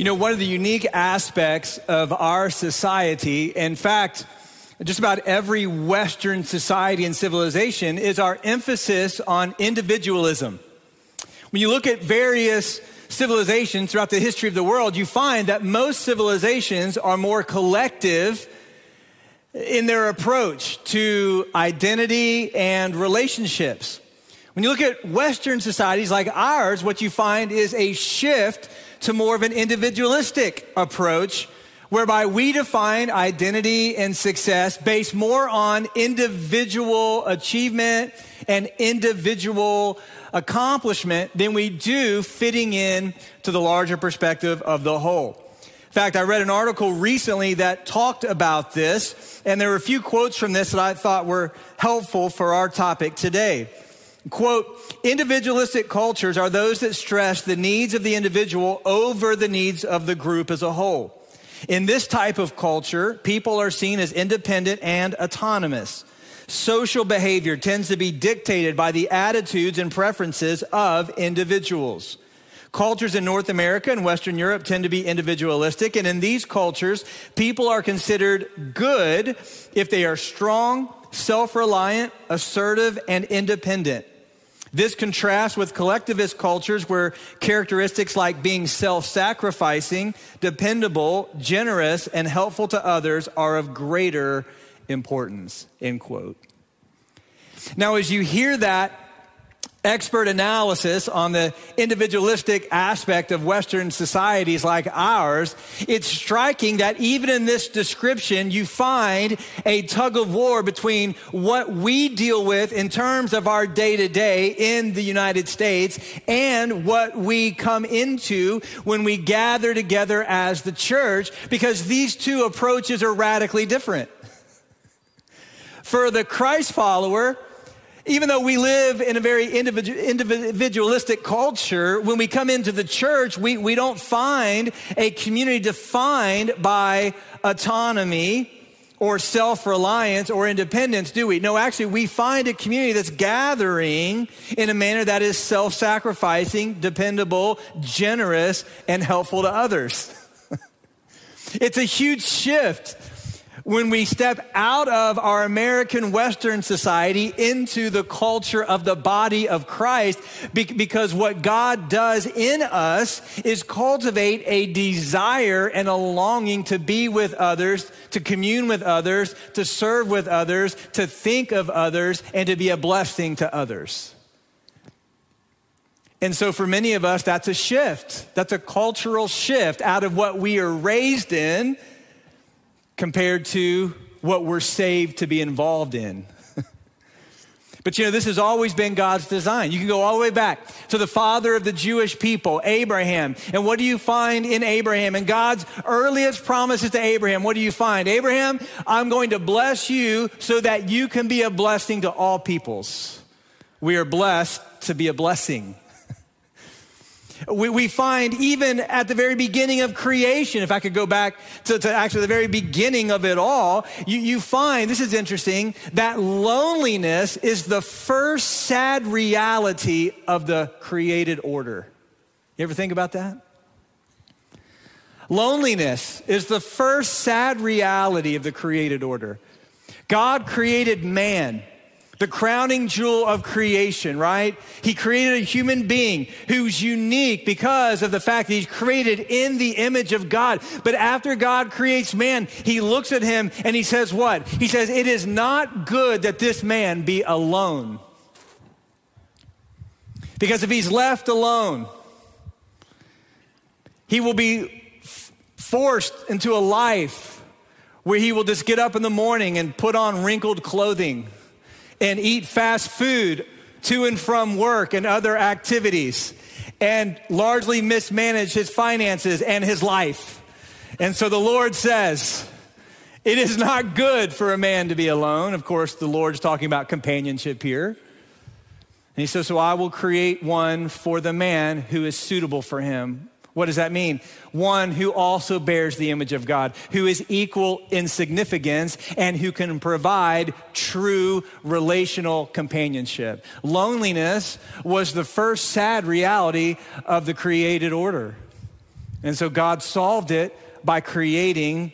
You know, one of the unique aspects of our society, in fact, just about every Western society and civilization, is our emphasis on individualism. When you look at various civilizations throughout the history of the world, you find that most civilizations are more collective in their approach to identity and relationships. When you look at Western societies like ours, what you find is a shift to more of an individualistic approach whereby we define identity and success based more on individual achievement and individual accomplishment than we do fitting in to the larger perspective of the whole. In fact, I read an article recently that talked about this, and there were a few quotes from this that I thought were helpful for our topic today. Quote, individualistic cultures are those that stress the needs of the individual over the needs of the group as a whole. In this type of culture, people are seen as independent and autonomous. Social behavior tends to be dictated by the attitudes and preferences of individuals. Cultures in North America and Western Europe tend to be individualistic, and in these cultures, people are considered good if they are strong, self reliant, assertive, and independent. This contrasts with collectivist cultures where characteristics like being self sacrificing, dependable, generous, and helpful to others are of greater importance. End quote. Now, as you hear that expert analysis on the individualistic aspect of Western societies like ours, it's striking that even in this description, you find a tug of war between what we deal with in terms of our day to day in the United States and what we come into when we gather together as the church, because these two approaches are radically different. For the Christ follower, even though we live in a very individualistic culture, when we come into the church, we, we don't find a community defined by autonomy or self reliance or independence, do we? No, actually, we find a community that's gathering in a manner that is self sacrificing, dependable, generous, and helpful to others. it's a huge shift when we step out of our American Western society into the culture of the body of Christ, because what God does in us is cultivate a desire and a longing to be with others, to commune with others, to serve with others, to think of others, and to be a blessing to others. And so, for many of us, that's a shift. That's a cultural shift out of what we are raised in compared to what we're saved to be involved in. But you know, this has always been God's design. You can go all the way back to the father of the Jewish people, Abraham. And what do you find in Abraham? And God's earliest promises to Abraham, what do you find? Abraham, I'm going to bless you so that you can be a blessing to all peoples. We are blessed to be a blessing. We, we find even at the very beginning of creation, if I could go back to, to actually the very beginning of it all, you, you find, this is interesting, that loneliness is the first sad reality of the created order. You ever think about that? Loneliness is the first sad reality of the created order. God created man the crowning jewel of creation, right? He created a human being who's unique because of the fact that he's created in the image of God. But after God creates man, he looks at him and he says, What? He says, It is not good that this man be alone. Because if he's left alone, he will be forced into a life where he will just get up in the morning and put on wrinkled clothing and eat fast food to and from work and other activities and largely mismanage his finances and his life. And so the Lord says, it is not good for a man to be alone. Of course, the Lord's talking about companionship here. And he says, So I will create one for the man who is suitable for him. What does that mean? One who also bears the image of God, who is equal in significance, and who can provide true relational companionship. Loneliness was the first sad reality of the created order. And so God solved it by creating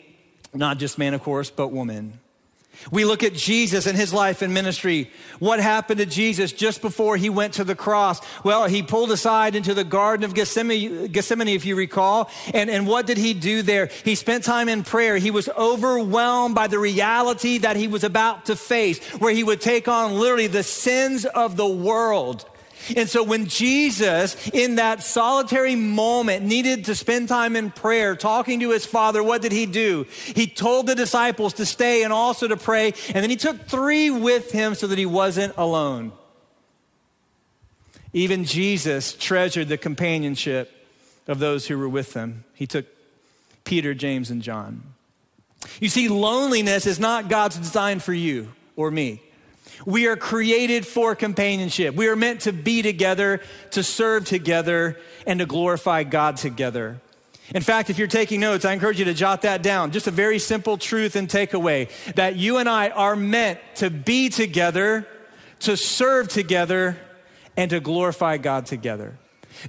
not just man, of course, but woman. We look at Jesus and his life and ministry. What happened to Jesus just before he went to the cross? Well, he pulled aside into the Garden of Gethsemane, Gethsemane if you recall. And, and what did he do there? He spent time in prayer. He was overwhelmed by the reality that he was about to face, where he would take on literally the sins of the world. And so when Jesus, in that solitary moment, needed to spend time in prayer, talking to his father, what did he do? He told the disciples to stay and also to pray. And then he took three with him so that he wasn't alone. Even Jesus treasured the companionship of those who were with him. He took Peter, James, and John. You see, loneliness is not God's design for you or me. We are created for companionship. We are meant to be together, to serve together, and to glorify God together. In fact, if you're taking notes, I encourage you to jot that down. Just a very simple truth and takeaway that you and I are meant to be together, to serve together, and to glorify God together.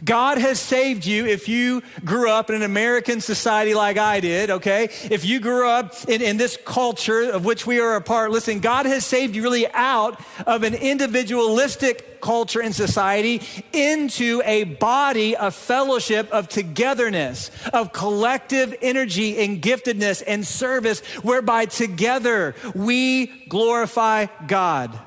God has saved you if you grew up in an American society like I did, okay? If you grew up in, in, this culture of which we are a part, listen, God has saved you really out of an individualistic culture and society into a body of fellowship, of togetherness, of collective energy and giftedness and service, whereby together we glorify God.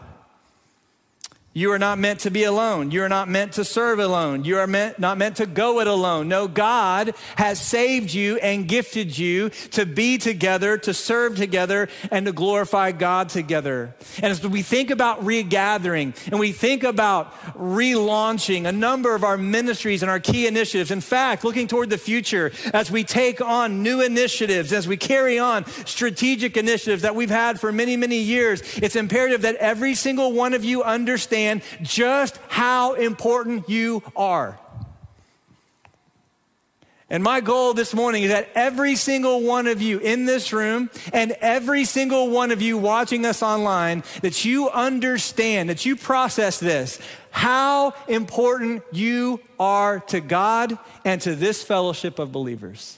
You are not meant to be alone. You are not meant to serve alone. You are meant, not meant to go it alone. No, God has saved you and gifted you to be together, to serve together, and to glorify God together. And as we think about regathering and we think about relaunching a number of our ministries and our key initiatives, in fact, looking toward the future as we take on new initiatives, as we carry on strategic initiatives that we've had for many, many years, it's imperative that every single one of you understand understand just how important you are. And my goal this morning is that every single one of you in this room and every single one of you watching us online, that you understand, that you process this, how important you are to God and to this fellowship of believers.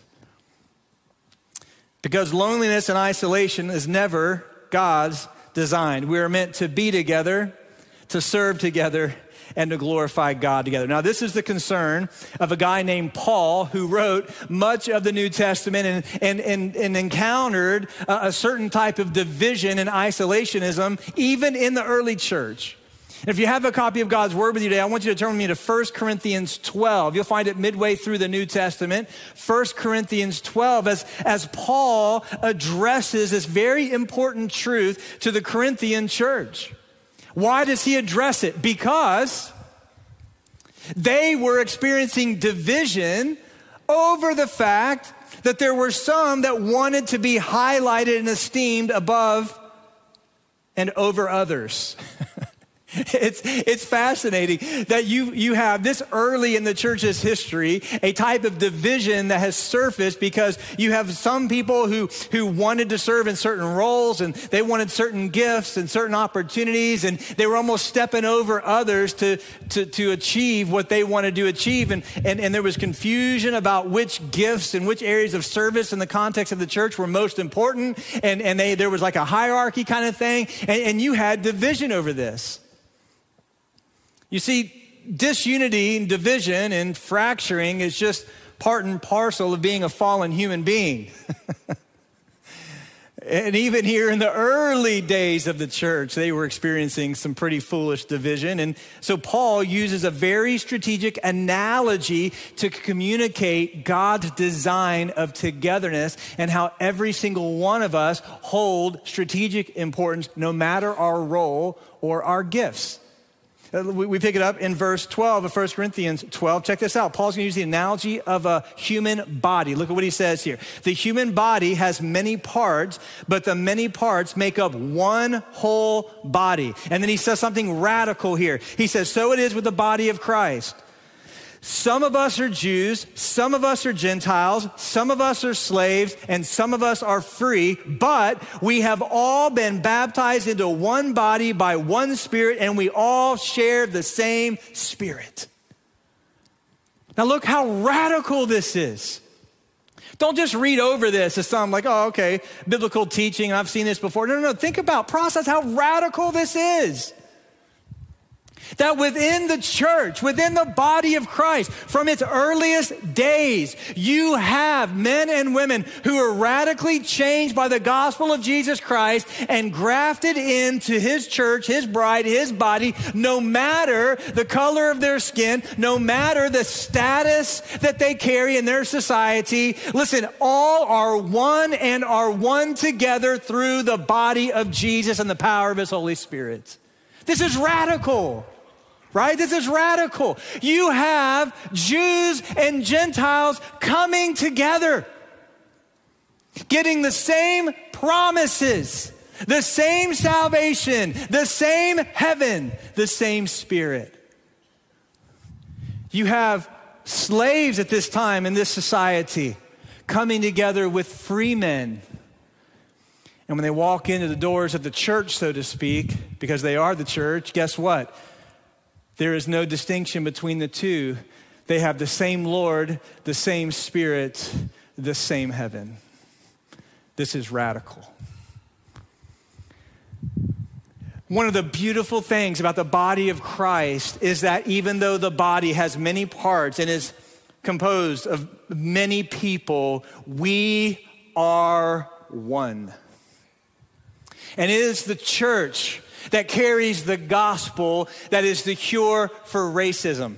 Because loneliness and isolation is never God's design. We are meant to be together to serve together and to glorify God together. Now, this is the concern of a guy named Paul who wrote much of the New Testament and, and, and, and encountered a, a certain type of division and isolationism even in the early church. If you have a copy of God's Word with you today, I want you to turn with me to 1 Corinthians 12. You'll find it midway through the New Testament. 1 Corinthians 12, as, as Paul addresses this very important truth to the Corinthian church. Why does he address it? Because they were experiencing division over the fact that there were some that wanted to be highlighted and esteemed above and over others. It's, it's fascinating that you, you have this early in the church's history, a type of division that has surfaced because you have some people who, who wanted to serve in certain roles and they wanted certain gifts and certain opportunities and they were almost stepping over others to, to, to achieve what they wanted to achieve. And, and, and there was confusion about which gifts and which areas of service in the context of the church were most important. And, and they, there was like a hierarchy kind of thing. And, and you had division over this. You see, disunity and division and fracturing is just part and parcel of being a fallen human being. and even here in the early days of the church, they were experiencing some pretty foolish division. And so Paul uses a very strategic analogy to communicate God's design of togetherness and how every single one of us hold strategic importance no matter our role or our gifts. Uh, we pick it up in verse 12 of 1 Corinthians 12. Check this out. Paul's going to use the analogy of a human body. Look at what he says here. The human body has many parts, but the many parts make up one whole body. And then he says something radical here. He says, So it is with the body of Christ. Some of us are Jews, some of us are Gentiles, some of us are slaves, and some of us are free, but we have all been baptized into one body by one spirit, and we all share the same spirit. Now, look how radical this is. Don't just read over this as some like, oh, okay, biblical teaching. I've seen this before. No, no, no. Think about, process how radical this is. That within the church, within the body of Christ, from its earliest days, you have men and women who are radically changed by the gospel of Jesus Christ and grafted into his church, his bride, his body, no matter the color of their skin, no matter the status that they carry in their society. Listen, all are one and are one together through the body of Jesus and the power of his Holy Spirit. This is radical right? This is radical. You have Jews and Gentiles coming together, getting the same promises, the same salvation, the same heaven, the same spirit. You have slaves at this time in this society coming together with free men. And when they walk into the doors of the church, so to speak, because they are the church, guess what? There is no distinction between the two. They have the same Lord, the same Spirit, the same heaven. This is radical. One of the beautiful things about the body of Christ is that even though the body has many parts and is composed of many people, we are one. And it is the church that carries the gospel that is the cure for racism.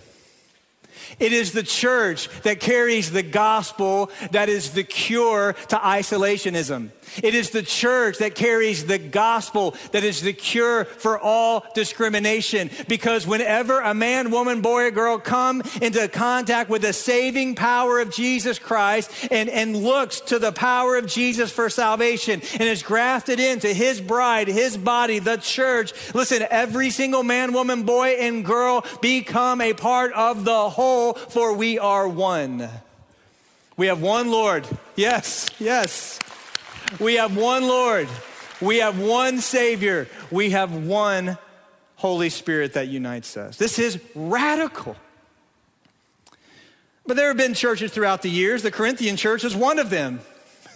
It is the church that carries the gospel that is the cure to isolationism. It is the church that carries the gospel that is the cure for all discrimination. Because whenever a man, woman, boy, or girl come into contact with the saving power of Jesus Christ and, and looks to the power of Jesus for salvation and is grafted into his bride, his body, the church, listen, every single man, woman, boy, and girl become a part of the whole, for we are one. We have one Lord. Yes, yes. We have one Lord. We have one Savior. We have one Holy Spirit that unites us. This is radical. But there have been churches throughout the years. The Corinthian church is one of them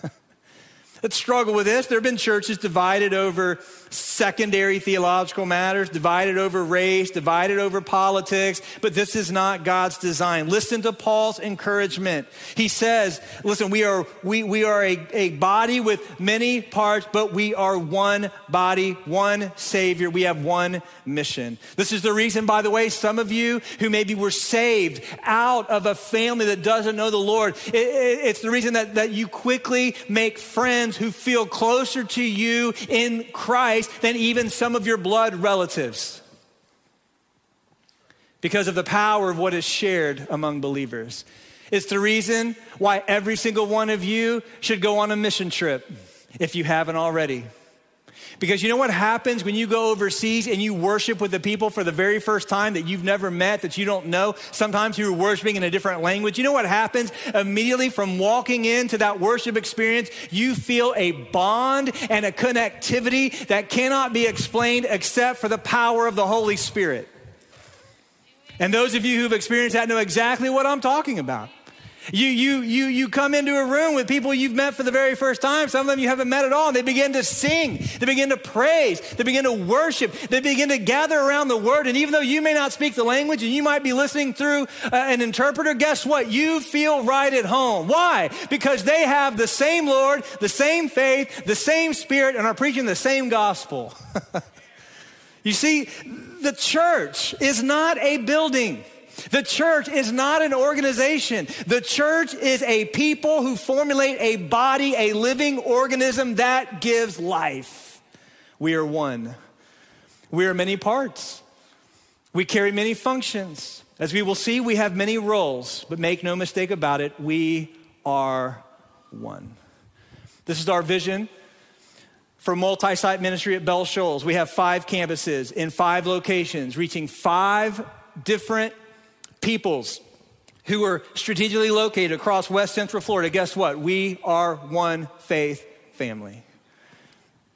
that struggle with this. There have been churches divided over secondary theological matters, divided over race, divided over politics, but this is not God's design. Listen to Paul's encouragement. He says, listen, we are, we, we are a, a body with many parts, but we are one body, one Savior. We have one mission. This is the reason, by the way, some of you who maybe were saved out of a family that doesn't know the Lord, it, it, it's the reason that, that you quickly make friends who feel closer to you in Christ Christ than even some of your blood relatives because of the power of what is shared among believers. It's the reason why every single one of you should go on a mission trip if you haven't already. Because you know what happens when you go overseas and you worship with the people for the very first time that you've never met, that you don't know? Sometimes you're worshiping in a different language. You know what happens immediately from walking into that worship experience? You feel a bond and a connectivity that cannot be explained except for the power of the Holy Spirit. And those of you who've experienced that know exactly what I'm talking about. You, you, you, you come into a room with people you've met for the very first time. Some of them you haven't met at all. And they begin to sing. They begin to praise. They begin to worship. They begin to gather around the word. And even though you may not speak the language and you might be listening through uh, an interpreter, guess what? You feel right at home. Why? Because they have the same Lord, the same faith, the same spirit, and are preaching the same gospel. you see, the church is not a building. The church is not an organization. The church is a people who formulate a body, a living organism that gives life. We are one. We are many parts. We carry many functions. As we will see, we have many roles, but make no mistake about it, we are one. This is our vision for multi site ministry at Bell Shoals. We have five campuses in five locations, reaching five different peoples who are strategically located across West Central Florida, guess what? We are one faith family.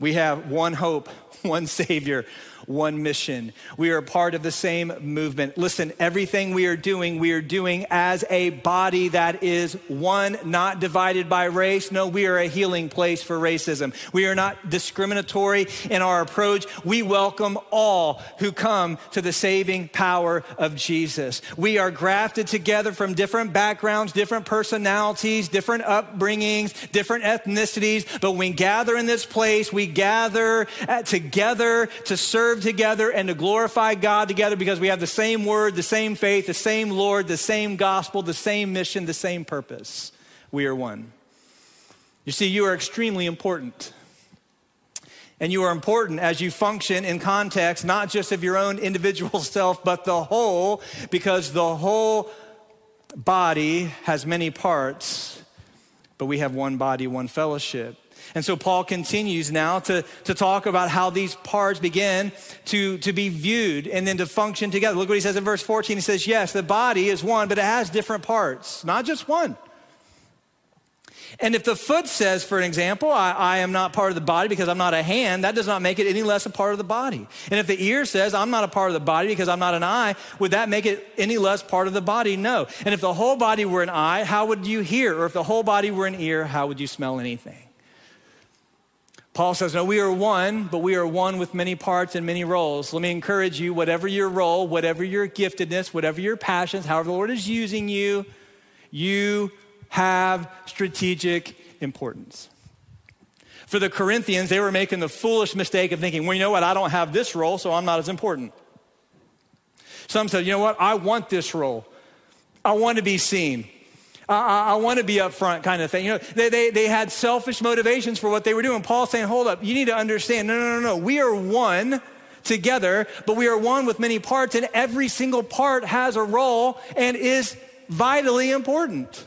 We have one hope, one Savior, one mission. We are part of the same movement. Listen, everything we are doing, we are doing as a body that is one, not divided by race. No, we are a healing place for racism. We are not discriminatory in our approach. We welcome all who come to the saving power of Jesus. We are grafted together from different backgrounds, different personalities, different upbringings, different ethnicities, but when we gather in this place, we gather uh, together to serve serve together and to glorify God together because we have the same word, the same faith, the same Lord, the same gospel, the same mission, the same purpose. We are one. You see, you are extremely important. And you are important as you function in context, not just of your own individual self, but the whole, because the whole body has many parts, but we have one body, one fellowship. And so Paul continues now to, to talk about how these parts begin to, to be viewed and then to function together. Look what he says in verse 14. He says, Yes, the body is one, but it has different parts, not just one. And if the foot says, for an example, I, I, am not part of the body because I'm not a hand, that does not make it any less a part of the body. And if the ear says, I'm not a part of the body because I'm not an eye, would that make it any less part of the body? No. And if the whole body were an eye, how would you hear? Or if the whole body were an ear, how would you smell anything? Paul says, No, we are one, but we are one with many parts and many roles. Let me encourage you, whatever your role, whatever your giftedness, whatever your passions, however the Lord is using you, you have strategic importance. For the Corinthians, they were making the foolish mistake of thinking, well, you know what, I don't have this role, so I'm not as important. Some said, you know what, I want this role. I want to be seen. I, I want to be up front kind of thing. You know, they, they, they had selfish motivations for what they were doing. Paul's saying, hold up, you need to understand, no, no, no, no. We are one together, but we are one with many parts, and every single part has a role and is vitally important.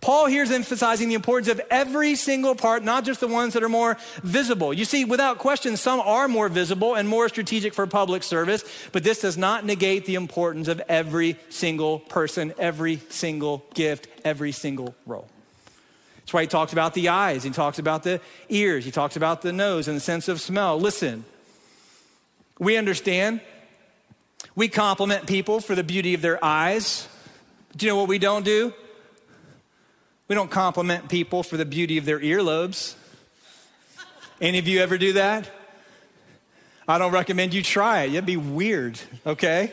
Paul here is emphasizing the importance of every single part, not just the ones that are more visible. You see, without question, some are more visible and more strategic for public service, but this does not negate the importance of every single person, every single gift, every single role. That's why he talks about the eyes, he talks about the ears, he talks about the nose and the sense of smell. Listen, we understand. We compliment people for the beauty of their eyes. Do you know what we don't do? We don't compliment people for the beauty of their earlobes. Any of you ever do that? I don't recommend you try it. It'd be weird, okay?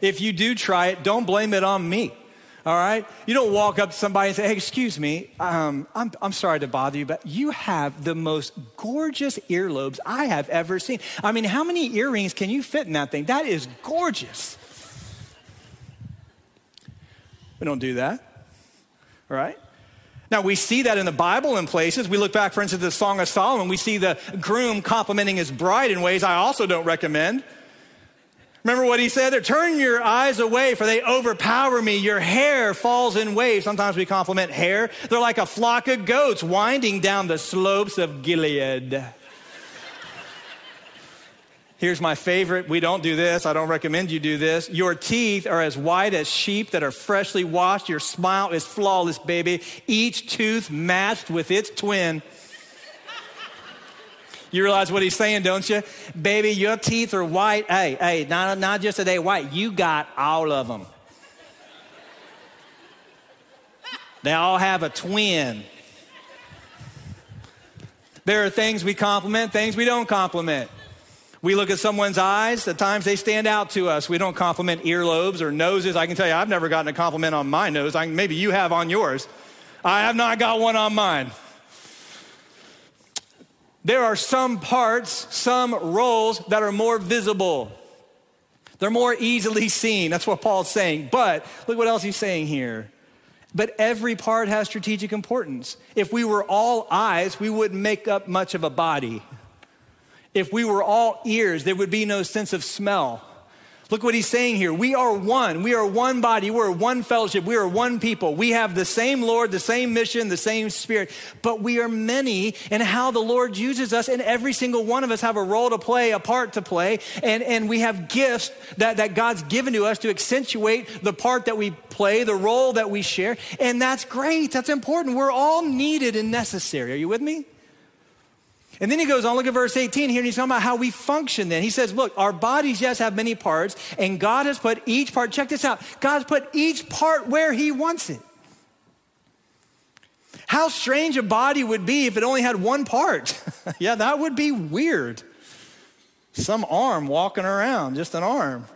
If you do try it, don't blame it on me, all right? You don't walk up to somebody and say, hey, excuse me, um, I'm, I'm sorry to bother you, but you have the most gorgeous earlobes I have ever seen. I mean, how many earrings can you fit in that thing? That is gorgeous. We don't do that, all right? Now, we see that in the Bible in places. We look back, for instance, the Song of Solomon. We see the groom complimenting his bride in ways I also don't recommend. Remember what he said there? Turn your eyes away, for they overpower me. Your hair falls in waves. Sometimes we compliment hair. They're like a flock of goats winding down the slopes of Gilead. Here's my favorite. We don't do this. I don't recommend you do this. Your teeth are as white as sheep that are freshly washed. Your smile is flawless, baby. Each tooth matched with its twin. You realize what he's saying, don't you? Baby, your teeth are white. Hey, hey, not, not just a day white. You got all of them. They all have a twin. There are things we compliment, things we don't compliment. We look at someone's eyes, at times they stand out to us. We don't compliment earlobes or noses. I can tell you, I've never gotten a compliment on my nose. I, maybe you have on yours. I have not got one on mine. There are some parts, some roles that are more visible. They're more easily seen. That's what Paul's saying. But look what else he's saying here. But every part has strategic importance. If we were all eyes, we wouldn't make up much of a body. If we were all ears, there would be no sense of smell. Look what he's saying here. We are one. We are one body. We're one fellowship. We are one people. We have the same Lord, the same mission, the same spirit, but we are many in how the Lord uses us, and every single one of us have a role to play, a part to play, and, and we have gifts that, that God's given to us to accentuate the part that we play, the role that we share, and that's great. That's important. We're all needed and necessary. Are you with me? And then he goes on, look at verse 18 here, and he's talking about how we function then. He says, Look, our bodies, yes, have many parts, and God has put each part, check this out, God's put each part where he wants it. How strange a body would be if it only had one part. yeah, that would be weird. Some arm walking around, just an arm.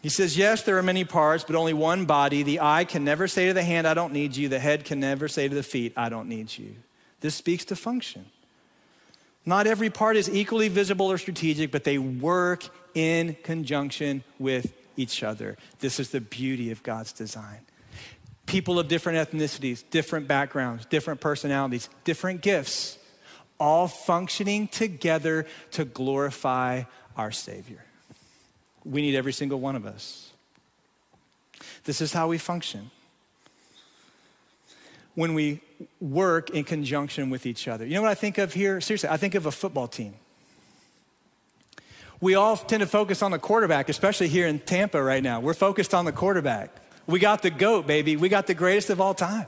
He says, Yes, there are many parts, but only one body. The eye can never say to the hand, I don't need you. The head can never say to the feet, I don't need you. This speaks to function. Not every part is equally visible or strategic, but they work in conjunction with each other. This is the beauty of God's design. People of different ethnicities, different backgrounds, different personalities, different gifts, all functioning together to glorify our Savior. We need every single one of us. This is how we function when we work in conjunction with each other. You know what I think of here? Seriously, I think of a football team. We all tend to focus on the quarterback, especially here in Tampa right now. We're focused on the quarterback. We got the GOAT, baby. We got the greatest of all time.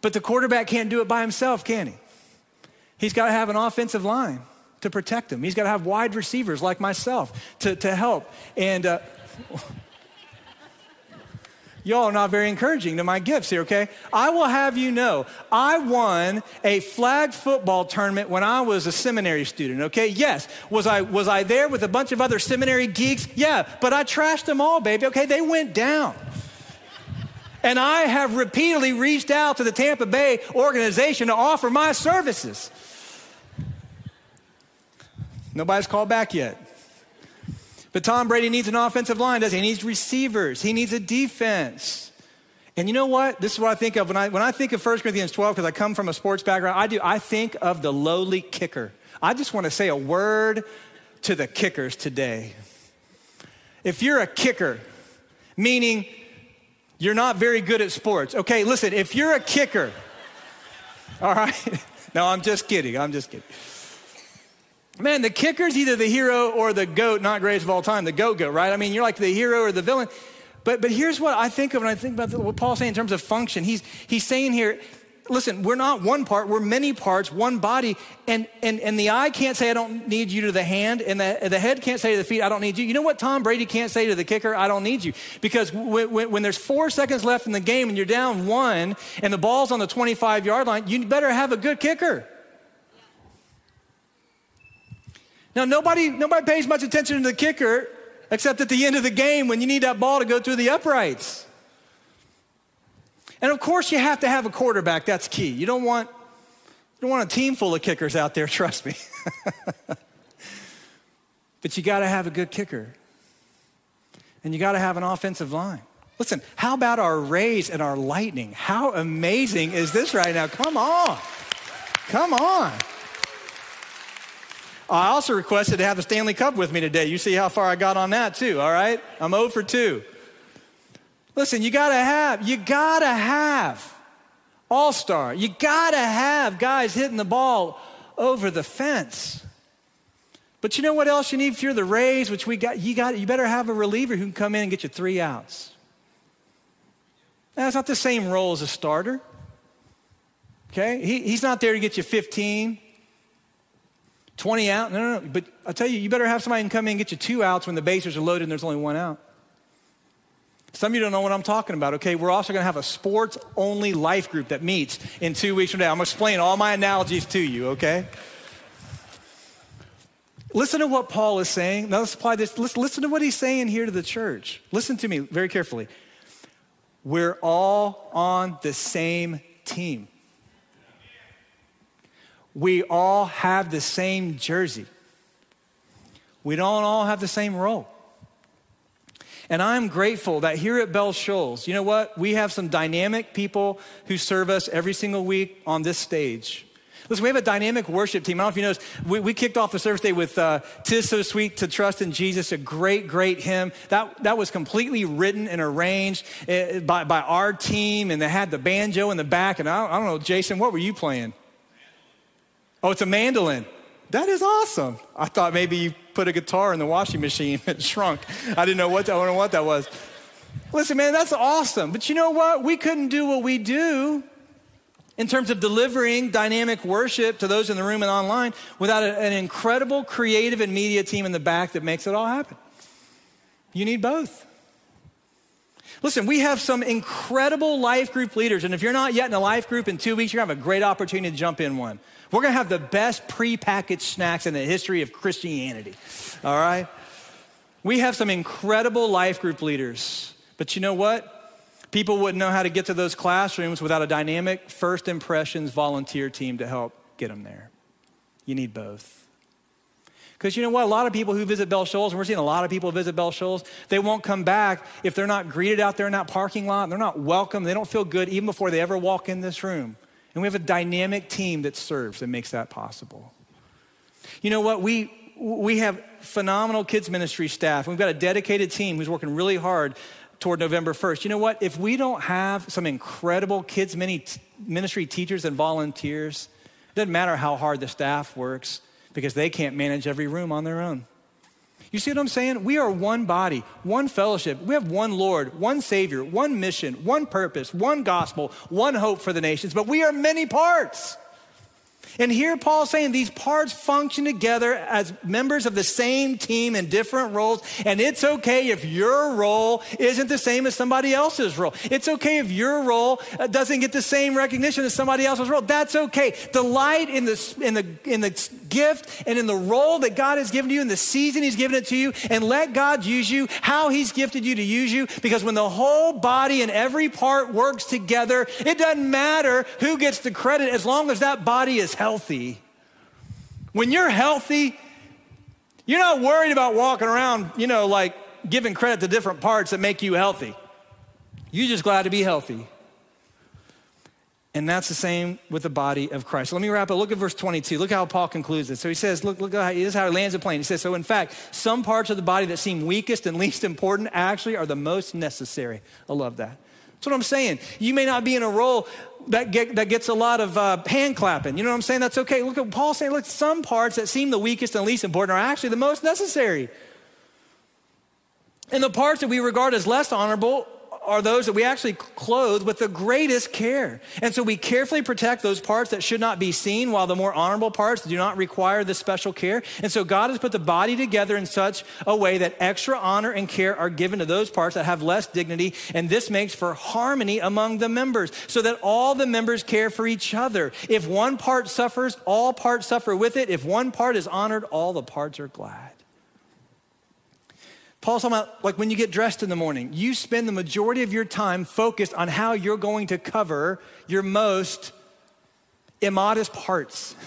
But the quarterback can't do it by himself, can he? He's got to have an offensive line to protect him. He's got to have wide receivers like myself to, to help. And uh, Y'all are not very encouraging to my gifts here, okay? I will have you know, I won a flag football tournament when I was a seminary student, okay? Yes. Was I, was I there with a bunch of other seminary geeks? Yeah, but I trashed them all, baby, okay? They went down. And I have repeatedly reached out to the Tampa Bay organization to offer my services. Nobody's called back yet. But Tom Brady needs an offensive line, does he? He needs receivers, he needs a defense. And you know what? This is what I think of when I, when I think of 1 Corinthians 12, because I come from a sports background, I do, I think of the lowly kicker. I just want to say a word to the kickers today. If you're a kicker, meaning you're not very good at sports, okay, listen, if you're a kicker, all right, no, I'm just kidding, I'm just kidding. Man, the kicker's either the hero or the goat, not greatest of all time, the goat goat, right? I mean, you're like the hero or the villain. But, but here's what I think of when I think about what Paul's saying in terms of function. He's, he's saying here, listen, we're not one part, we're many parts, one body. And, and, and the eye can't say, I don't need you to the hand, and the, the head can't say to the feet, I don't need you. You know what Tom Brady can't say to the kicker? I don't need you. Because when, when, when there's four seconds left in the game and you're down one and the ball's on the 25 yard line, you better have a good kicker. Now, nobody, nobody pays much attention to the kicker except at the end of the game when you need that ball to go through the uprights. And of course, you have to have a quarterback. That's key. You don't want, you don't want a team full of kickers out there, trust me. but you got to have a good kicker. And you got to have an offensive line. Listen, how about our Rays and our Lightning? How amazing is this right now? Come on. Come on. I also requested to have the Stanley Cup with me today. You see how far I got on that too, all right? I'm 0 for 2. Listen, you gotta have, you gotta have all star. You gotta have guys hitting the ball over the fence. But you know what else you need if you're the Rays, which we got, you got, you better have a reliever who can come in and get you three outs. That's not the same role as a starter. Okay? He, he's not there to get you 15, 20 out? No, no, no. But I tell you, you better have somebody come in and get you two outs when the bases are loaded and there's only one out. Some of you don't know what I'm talking about, okay? We're also going to have a sports only life group that meets in two weeks from now. I'm going to explain all my analogies to you, okay? Listen to what Paul is saying. Now let's apply this. Let's listen to what he's saying here to the church. Listen to me very carefully. We're all on the same team we all have the same jersey. We don't all have the same role. And I'm grateful that here at Bell Shoals, you know what? We have some dynamic people who serve us every single week on this stage. Listen, we have a dynamic worship team. I don't know if you noticed, we, we kicked off the service day with uh, Tis So Sweet to Trust in Jesus, a great, great hymn. That, that was completely written and arranged uh, by, by our team, and they had the banjo in the back. And I, I don't know, Jason, what were you playing? Oh, it's a mandolin. That is awesome. I thought maybe you put a guitar in the washing machine and it shrunk. I didn't know what that, I don't know what that was. Listen, man, that's awesome. But you know what? We couldn't do what we do in terms of delivering dynamic worship to those in the room and online without a, an incredible creative and media team in the back that makes it all happen. You need both. Listen, we have some incredible life group leaders, and if you're not yet in a life group in two weeks, you're gonna have a great opportunity to jump in one. We're gonna have the best prepackaged snacks in the history of Christianity, all right? We have some incredible life group leaders, but you know what? People wouldn't know how to get to those classrooms without a dynamic first impressions volunteer team to help get them there. You need both. Because you know what? A lot of people who visit Bell Shoals, and we're seeing a lot of people visit Bell Shoals, they won't come back if they're not greeted out there in that parking lot. They're not welcome. They don't feel good even before they ever walk in this room. And we have a dynamic team that serves and makes that possible. You know what? We, we have phenomenal kids ministry staff. We've got a dedicated team who's working really hard toward November 1st. You know what? If we don't have some incredible kids ministry teachers and volunteers, it doesn't matter how hard the staff works because they can't manage every room on their own. You see what I'm saying? We are one body, one fellowship. We have one Lord, one Savior, one mission, one purpose, one gospel, one hope for the nations, but we are many parts. And here Paul's saying these parts function together as members of the same team in different roles. And it's okay if your role isn't the same as somebody else's role. It's okay if your role uh, doesn't get the same recognition as somebody else's role. That's okay. Delight in the, in the, in the gift and in the role that God has given you, in the season He's given it to you, and let God use you how He's gifted you to use you. Because when the whole body and every part works together, it doesn't matter who gets the credit as long as that body is healthy. When you're healthy, you're not worried about walking around, you know, like giving credit to different parts that make you healthy. You're just glad to be healthy. And that's the same with the body of Christ. Let me wrap up. Look at verse 22. Look how Paul concludes it. So he says, look, look how, this is how he lands the plane. He says, so in fact, some parts of the body that seem weakest and least important actually are the most necessary. I love that. That's what I'm saying. You may not be in a role that, get, that gets a lot of uh, hand clapping. You know what I'm saying? That's okay. Look at Paul saying, look, some parts that seem the weakest and least important are actually the most necessary. And the parts that we regard as less honorable are those that we actually clothe with the greatest care. And so we carefully protect those parts that should not be seen, while the more honorable parts do not require this special care. And so God has put the body together in such a way that extra honor and care are given to those parts that have less dignity. And this makes for harmony among the members, so that all the members care for each other. If one part suffers, all parts suffer with it. If one part is honored, all the parts are glad. Paul's talking about like when you get dressed in the morning, you spend the majority of your time focused on how you're going to cover your most immodest parts.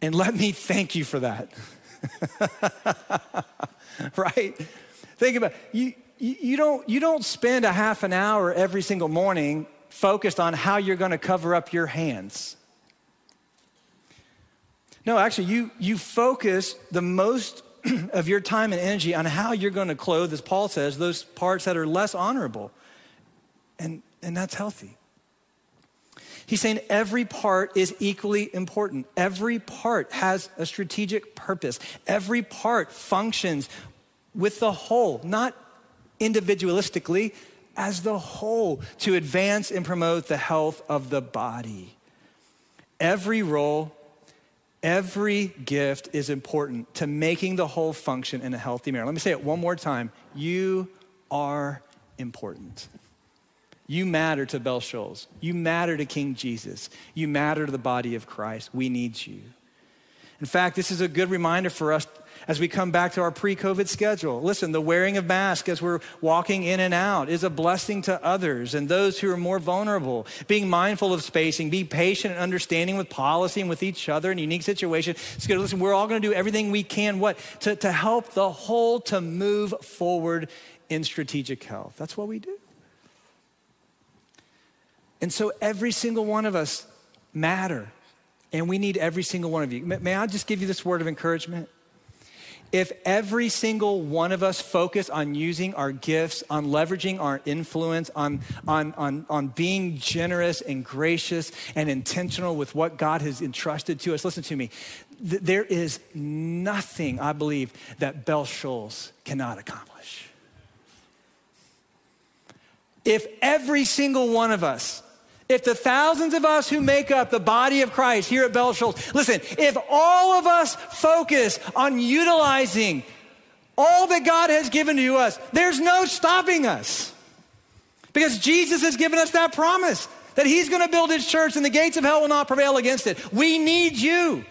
And let me thank you for that. right? Think about you, you, don't, you don't spend a half an hour every single morning focused on how you're going to cover up your hands. No, actually, you, you focus the most of your time and energy on how you're going to clothe, as Paul says, those parts that are less honorable. And, and that's healthy. He's saying every part is equally important. Every part has a strategic purpose. Every part functions with the whole, not individualistically, as the whole to advance and promote the health of the body. Every role Every gift is important to making the whole function in a healthy manner. Let me say it one more time. You are important. You matter to Bell Shoals. You matter to King Jesus. You matter to the body of Christ. We need you. In fact, this is a good reminder for us as we come back to our pre COVID schedule. Listen, the wearing of masks as we're walking in and out is a blessing to others and those who are more vulnerable. Being mindful of spacing, be patient and understanding with policy and with each other in unique situations. Listen, we're all going to do everything we can, what? To, to help the whole to move forward in strategic health. That's what we do. And so every single one of us matter. And we need every single one of you. May I just give you this word of encouragement? If every single one of us focus on using our gifts, on leveraging our influence, on, on, on, on being generous and gracious and intentional with what God has entrusted to us, listen to me. Th- there is nothing, I believe, that Bell Shoals cannot accomplish. If every single one of us If the thousands of us who make up the body of Christ here at Bell listen, if all of us focus on utilizing all that God has given to us, there's no stopping us. Because Jesus has given us that promise that He's going to build His church and the gates of hell will not prevail against it. We need you.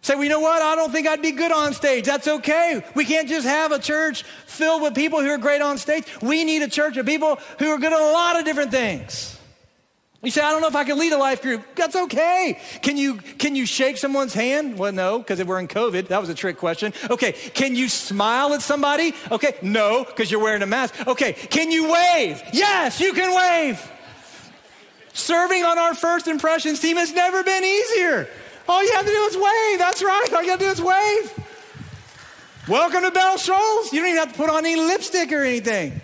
Say, well, you know what? I don't think I'd be good on stage. That's okay. We can't just have a church filled with people who are great on stage. We need a church of people who are good at a lot of different things. You say, I don't know if I can lead a life group. That's okay. Can you, can you shake someone's hand? Well, no, because if we're in COVID. That was a trick question. Okay. Can you smile at somebody? Okay. No, because you're wearing a mask. Okay. Can you wave? Yes, you can wave. Serving on our first impressions team has never been easier. All you have to do is wave. That's right. All you have to do is wave. Welcome to Bell Shoals. You don't even have to put on any lipstick or anything.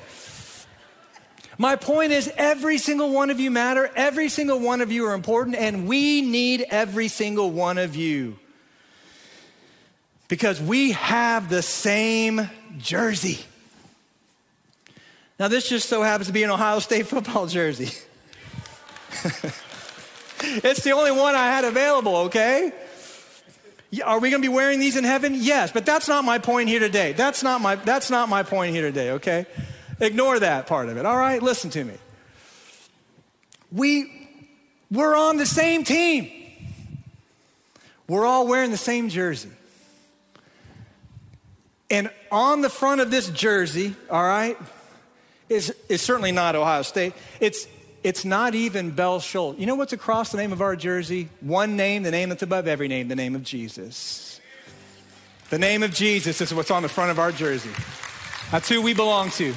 My point is, every single one of you matter. Every single one of you are important, and we need every single one of you because we have the same jersey. Now, this just so happens to be an Ohio State football jersey. it's the only one I had available, okay? Are we going to be wearing these in heaven? Yes, but that's not my point here today. That's not my, that's not my point here today, okay? Ignore that part of it. All right, listen to me. We, we're on the same team. We're all wearing the same jersey. And on the front of this jersey, all right, is, is certainly not Ohio State. It's, it's not even Bell Shoals. You know what's across the name of our jersey? One name, the name that's above every name, the name of Jesus. The name of Jesus is what's on the front of our jersey. That's who we belong to.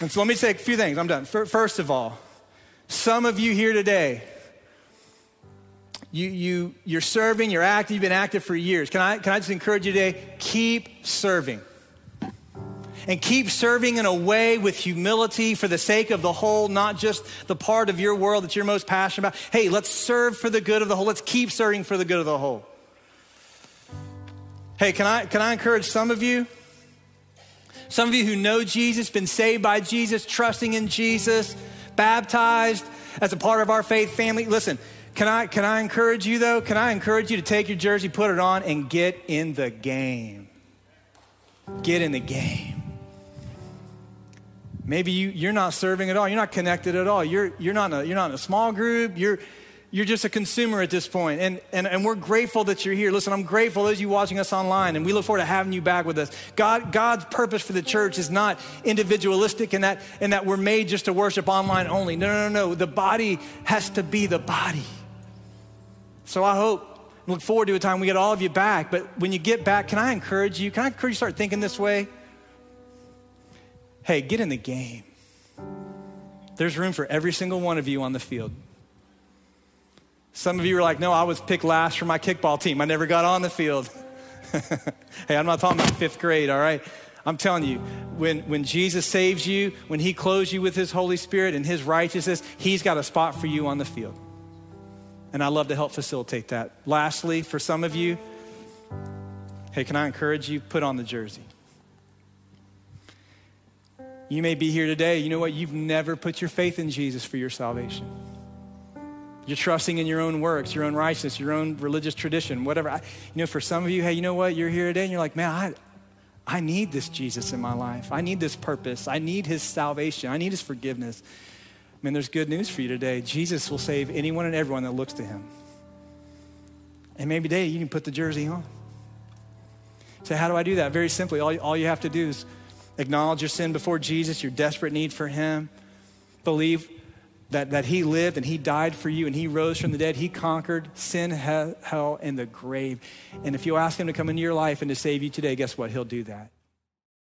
And so let me say a few things. I'm done. First of all, some of you here today, you, you, you're serving, you're active, you've been active for years. Can I, can I just encourage you today? Keep serving. And keep serving in a way with humility for the sake of the whole, not just the part of your world that you're most passionate about. Hey, let's serve for the good of the whole. Let's keep serving for the good of the whole. Hey, can I, can I encourage some of you? Some of you who know Jesus, been saved by Jesus, trusting in Jesus, baptized as a part of our faith family. Listen, can I, can I encourage you though? Can I encourage you to take your jersey, put it on, and get in the game? Get in the game. Maybe you, you're not serving at all. You're not connected at all. You're, you're, not in a, you're not in a small group. You're, you're just a consumer at this point. And, and, and we're grateful that you're here. Listen, I'm grateful of you watching us online, and we look forward to having you back with us. God, God's purpose for the church is not individualistic in that, in that we're made just to worship online only. No, no, no, no. The body has to be the body. So I hope, look forward to a time we get all of you back. But when you get back, can I encourage you? Can I encourage you to start thinking this way? Hey, get in the game. There's room for every single one of you on the field. Some of you are like, no, I was picked last for my kickball team. I never got on the field. hey, I'm not talking about fifth grade, all right? I'm telling you, when, when Jesus saves you, when he clothes you with his Holy Spirit and his righteousness, he's got a spot for you on the field. And I love to help facilitate that. Lastly, for some of you, hey, can I encourage you? Put on the jersey. You may be here today. You know what? You've never put your faith in Jesus for your salvation. You're trusting in your own works, your own righteousness, your own religious tradition, whatever. I, you know, for some of you, hey, you know what? You're here today and you're like, man, I, I need this Jesus in my life. I need this purpose. I need his salvation. I need his forgiveness. Man, there's good news for you today. Jesus will save anyone and everyone that looks to him. And maybe today you can put the jersey on. So, how do I do that? Very simply, all, all you have to do is acknowledge your sin before Jesus, your desperate need for him. Believe that, that he lived and he died for you and he rose from the dead. He conquered sin, hell, and the grave. And if you ask him to come into your life and to save you today, guess what? He'll do that.